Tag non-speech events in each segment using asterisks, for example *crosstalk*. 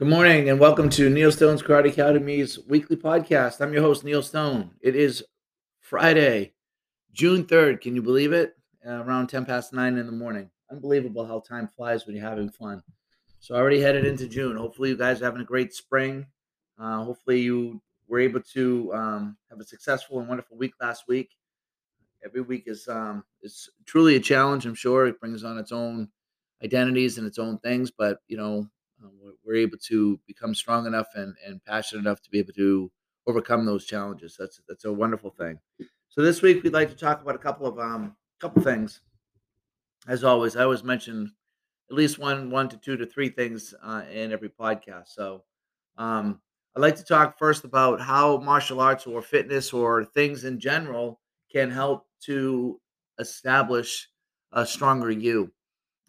Good morning and welcome to Neil Stone's Karate Academy's weekly podcast. I'm your host, Neil Stone. It is Friday, June 3rd. Can you believe it? Uh, around 10 past 9 in the morning. Unbelievable how time flies when you're having fun. So, already headed into June. Hopefully, you guys are having a great spring. Uh, hopefully, you were able to um, have a successful and wonderful week last week. Every week is um, is truly a challenge. I'm sure it brings on its own identities and its own things, but you know, we're, we're, able to become strong enough and, and passionate enough to be able to overcome those challenges. That's that's a wonderful thing. So this week we'd like to talk about a couple of um couple things. As always, I always mention at least one one to two to three things uh, in every podcast. So um, I'd like to talk first about how martial arts or fitness or things in general can help to establish a stronger you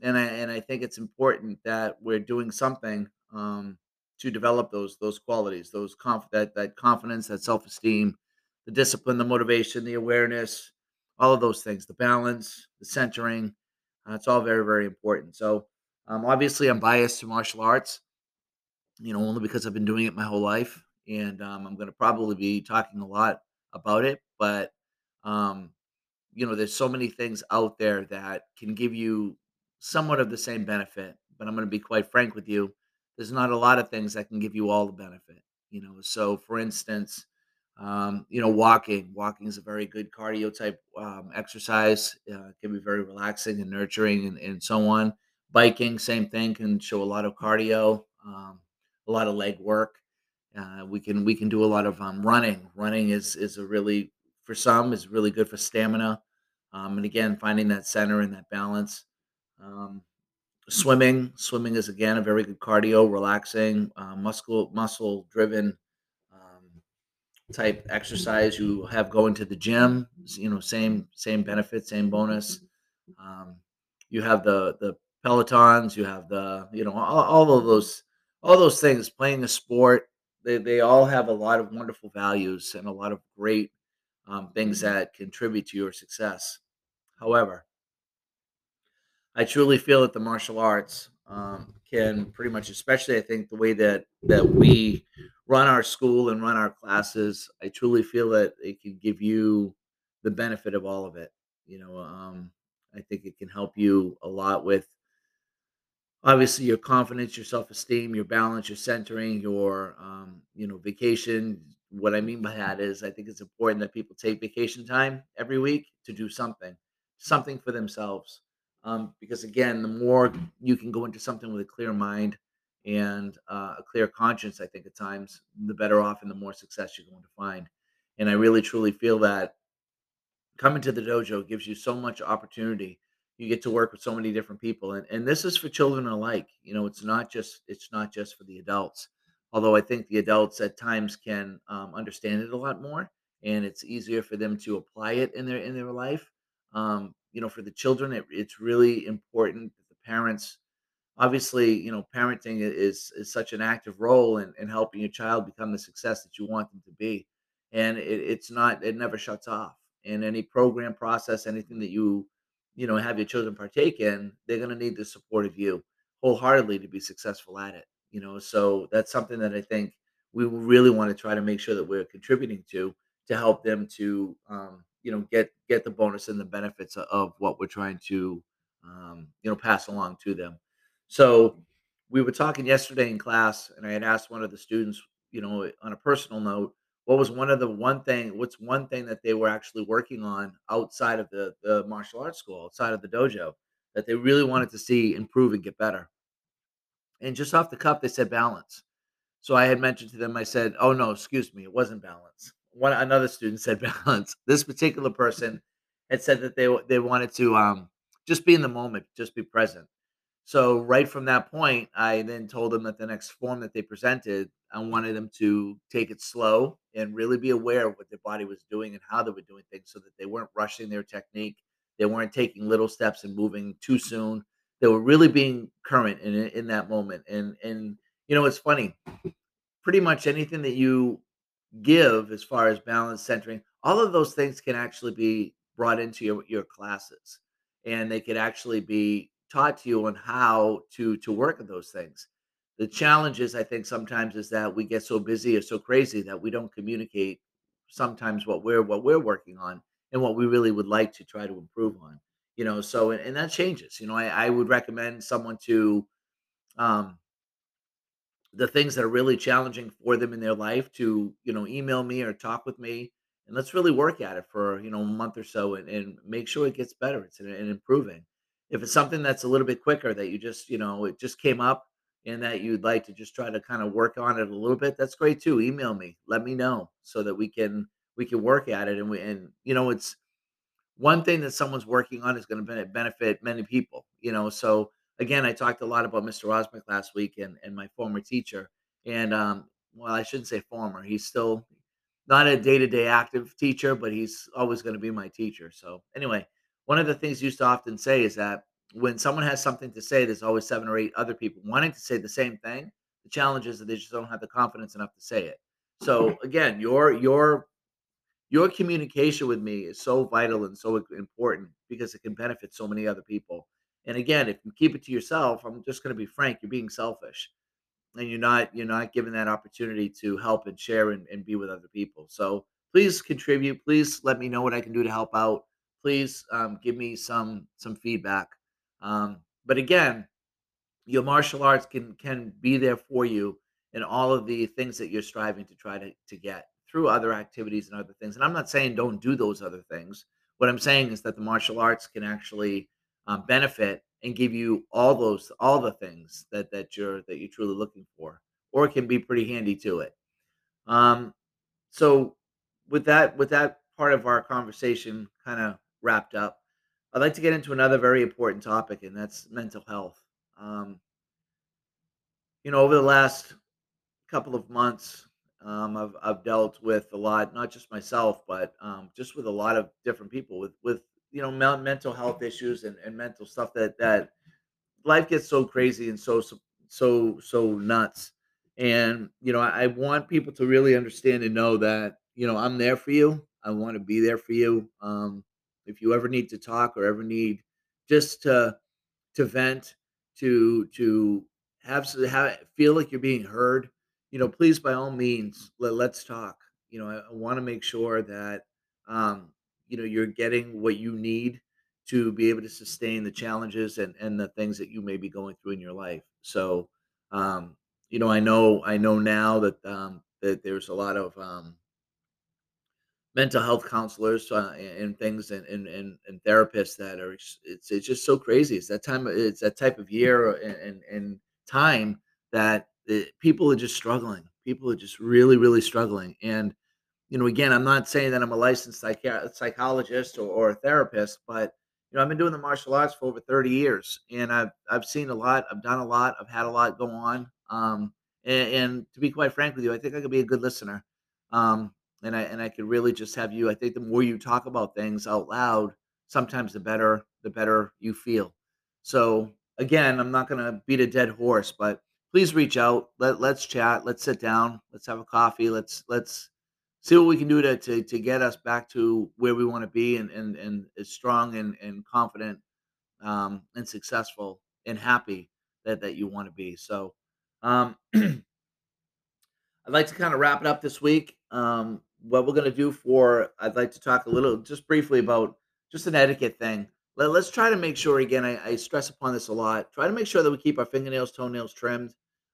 and I and I think it's important that we're doing something um, to develop those those qualities, those conf- that that confidence, that self esteem, the discipline, the motivation, the awareness, all of those things, the balance, the centering. Uh, it's all very very important. So um, obviously, I'm biased to martial arts, you know, only because I've been doing it my whole life, and um, I'm going to probably be talking a lot about it, but um, you know, there's so many things out there that can give you somewhat of the same benefit, but I'm going to be quite frank with you. There's not a lot of things that can give you all the benefit, you know. So, for instance, um, you know, walking. Walking is a very good cardio type um, exercise. Uh, can be very relaxing and nurturing, and, and so on. Biking, same thing, can show a lot of cardio, um, a lot of leg work. Uh, we can we can do a lot of um, running. Running is is a really for some is really good for stamina, um, and again finding that center and that balance. Um, swimming, swimming is again a very good cardio, relaxing, uh, muscle muscle driven um, type exercise. You have going to the gym, you know, same same benefit, same bonus. Um, you have the the pelotons, you have the you know all, all of those all those things. Playing a sport, they they all have a lot of wonderful values and a lot of great um, things that contribute to your success. However, I truly feel that the martial arts um, can pretty much, especially I think the way that that we run our school and run our classes, I truly feel that it can give you the benefit of all of it. You know, um, I think it can help you a lot with obviously your confidence, your self esteem, your balance, your centering, your um, you know vacation. What I mean by that is, I think it's important that people take vacation time every week to do something, something for themselves um, because again, the more you can go into something with a clear mind and uh, a clear conscience, I think at times, the better off and the more success you're going to find. And I really truly feel that coming to the dojo gives you so much opportunity. You get to work with so many different people, and and this is for children alike. You know, it's not just it's not just for the adults. Although I think the adults at times can um, understand it a lot more, and it's easier for them to apply it in their in their life. Um, you know, for the children, it, it's really important that the parents, obviously, you know, parenting is is such an active role in, in helping your child become the success that you want them to be, and it, it's not, it never shuts off. In any program process, anything that you, you know, have your children partake in, they're going to need the support of you wholeheartedly to be successful at it. You know, so that's something that I think we really want to try to make sure that we're contributing to to help them to um, you know get get the bonus and the benefits of what we're trying to um, you know pass along to them. So we were talking yesterday in class and i had asked one of the students you know on a personal note what was one of the one thing what's one thing that they were actually working on outside of the the martial arts school outside of the dojo that they really wanted to see improve and get better? And just off the cuff they said balance. So i had mentioned to them i said oh no excuse me it wasn't balance one another student said *laughs* balance. This particular person had said that they they wanted to um, just be in the moment, just be present. So right from that point, I then told them that the next form that they presented, I wanted them to take it slow and really be aware of what their body was doing and how they were doing things, so that they weren't rushing their technique, they weren't taking little steps and moving too soon. They were really being current in in that moment. And and you know, it's funny. Pretty much anything that you give as far as balance centering all of those things can actually be brought into your, your classes and they could actually be taught to you on how to to work at those things the challenge is, I think sometimes is that we get so busy or so crazy that we don't communicate sometimes what we're what we're working on and what we really would like to try to improve on. You know, so and, and that changes. You know, I, I would recommend someone to um the things that are really challenging for them in their life to, you know, email me or talk with me and let's really work at it for, you know, a month or so and, and make sure it gets better. It's and, improving. If it's something that's a little bit quicker that you just, you know, it just came up and that you'd like to just try to kind of work on it a little bit, that's great too. Email me, let me know so that we can we can work at it and we and you know it's one thing that someone's working on is going to benefit many people, you know. So again, I talked a lot about Mr. Rosmick last week and and my former teacher. And um, well, I shouldn't say former. He's still not a day-to-day active teacher, but he's always going to be my teacher. So anyway, one of the things he used to often say is that when someone has something to say, there's always seven or eight other people wanting to say the same thing. The challenge is that they just don't have the confidence enough to say it. So *laughs* again, your your your communication with me is so vital and so important because it can benefit so many other people. And again, if you keep it to yourself, I'm just going to be frank, you're being selfish and you're not you're not given that opportunity to help and share and, and be with other people. So please contribute. Please let me know what I can do to help out. Please um, give me some some feedback. Um, but again, your martial arts can can be there for you in all of the things that you're striving to try to, to get through other activities and other things. And I'm not saying don't do those other things. What I'm saying is that the martial arts can actually um, benefit and give you all those all the things that that you're that you're truly looking for, or it can be pretty handy to it. Um, so with that with that part of our conversation kind of wrapped up, I'd like to get into another very important topic, and that's mental health. Um, you know, over the last couple of months, um, I've I've dealt with a lot, not just myself, but um, just with a lot of different people with with you know mental health issues and, and mental stuff that that life gets so crazy and so so so, nuts. And you know, I, I want people to really understand and know that you know I'm there for you. I want to be there for you. Um, if you ever need to talk or ever need just to to vent, to to have have feel like you're being heard, you know, please by all means let, let's talk. You know, I, I want to make sure that um, you know you're getting what you need to be able to sustain the challenges and and the things that you may be going through in your life. So, um, you know, I know I know now that um, that there's a lot of um, mental health counselors uh, and things and, and and and therapists that are it's it's just so crazy. It's that time. It's that type of year and and, and time that it, people are just struggling. People are just really really struggling. And you know, again, I'm not saying that I'm a licensed psychologist or, or a therapist, but you know, I've been doing the martial arts for over 30 years, and I've I've seen a lot. I've done a lot. I've had a lot go on. Um, and, and to be quite frank with you, I think I could be a good listener. Um, and I and I could really just have you. I think the more you talk about things out loud, sometimes the better the better you feel. So again, I'm not going to beat a dead horse, but please reach out. Let let's chat. Let's sit down. Let's have a coffee. Let's let's see what we can do to to, to get us back to where we want to be and and and as strong and and confident um, and successful and happy that that you want to be. So. Um, *clears throat* I'd like to kind of wrap it up this week. Um, what we're going to do for, I'd like to talk a little, just briefly about just an etiquette thing. Let, us try to make sure, again, I, I, stress upon this a lot, try to make sure that we keep our fingernails, toenails trimmed.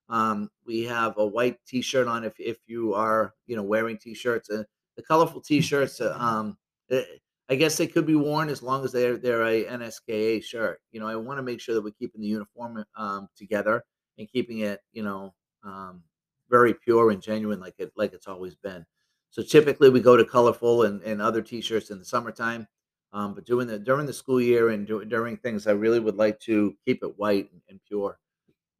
Um, we have a white t-shirt on if, if you are, you know, wearing t-shirts. Uh, the colorful t-shirts, uh, um, uh, I guess they could be worn as long as they're, they're a NSKA shirt. You know, I want to make sure that we're keeping the uniform um, together and keeping it, you know, um, very pure and genuine like it like it's always been. So typically we go to colorful and, and other t-shirts in the summertime. Um, but during the during the school year and do, during things, I really would like to keep it white and, and pure.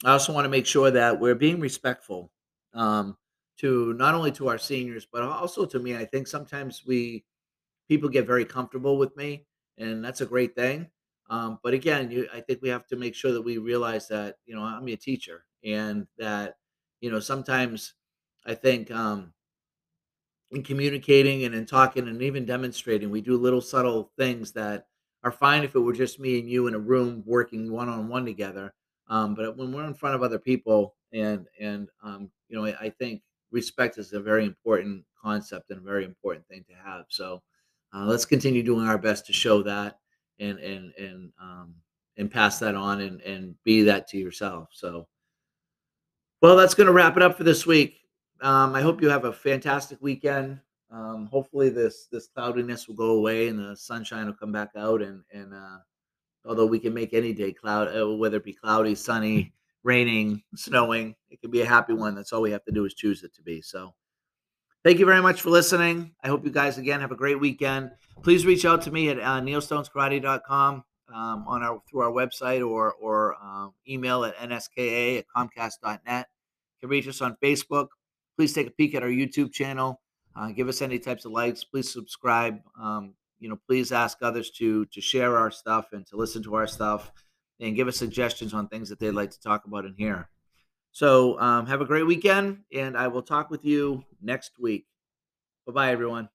I also want to make sure that we're being respectful um, to not only to our seniors, but also to me. I think sometimes we people get very comfortable with me, and that's a great thing. Um, but again, you, I think we have to make sure that we realize that you know I'm a teacher, and that you know sometimes I think um, in communicating and in talking and even demonstrating, we do little subtle things that are fine if it were just me and you in a room working one on one together. Um, but when we're in front of other people, and and um, you know I, I think respect is a very important concept and a very important thing to have. So uh, let's continue doing our best to show that and and and um, and pass that on and and be that to yourself. So well, that's going to wrap it up for this week. Um, I hope you have a fantastic weekend. Um, hopefully this this cloudiness will go away and the sunshine will come back out and and uh, although we can make any day cloud uh, whether it be cloudy sunny raining snowing it can be a happy one. That's all we have to do is choose it to be. So thank you very much for listening. I hope you guys again have a great weekend. Please reach out to me at uh, neilstoneskarate.com um, on our through our website or or uh, email at nska at comcast.net you can reach us on facebook. Please take a peek at our youtube channel. Uh, give us any types of likes. Please subscribe. Um, you know, please ask others to to share our stuff and to listen to our stuff, and give us suggestions on things that they'd like to talk about in here. So um, have a great weekend, and I will talk with you next week. Bye bye, everyone.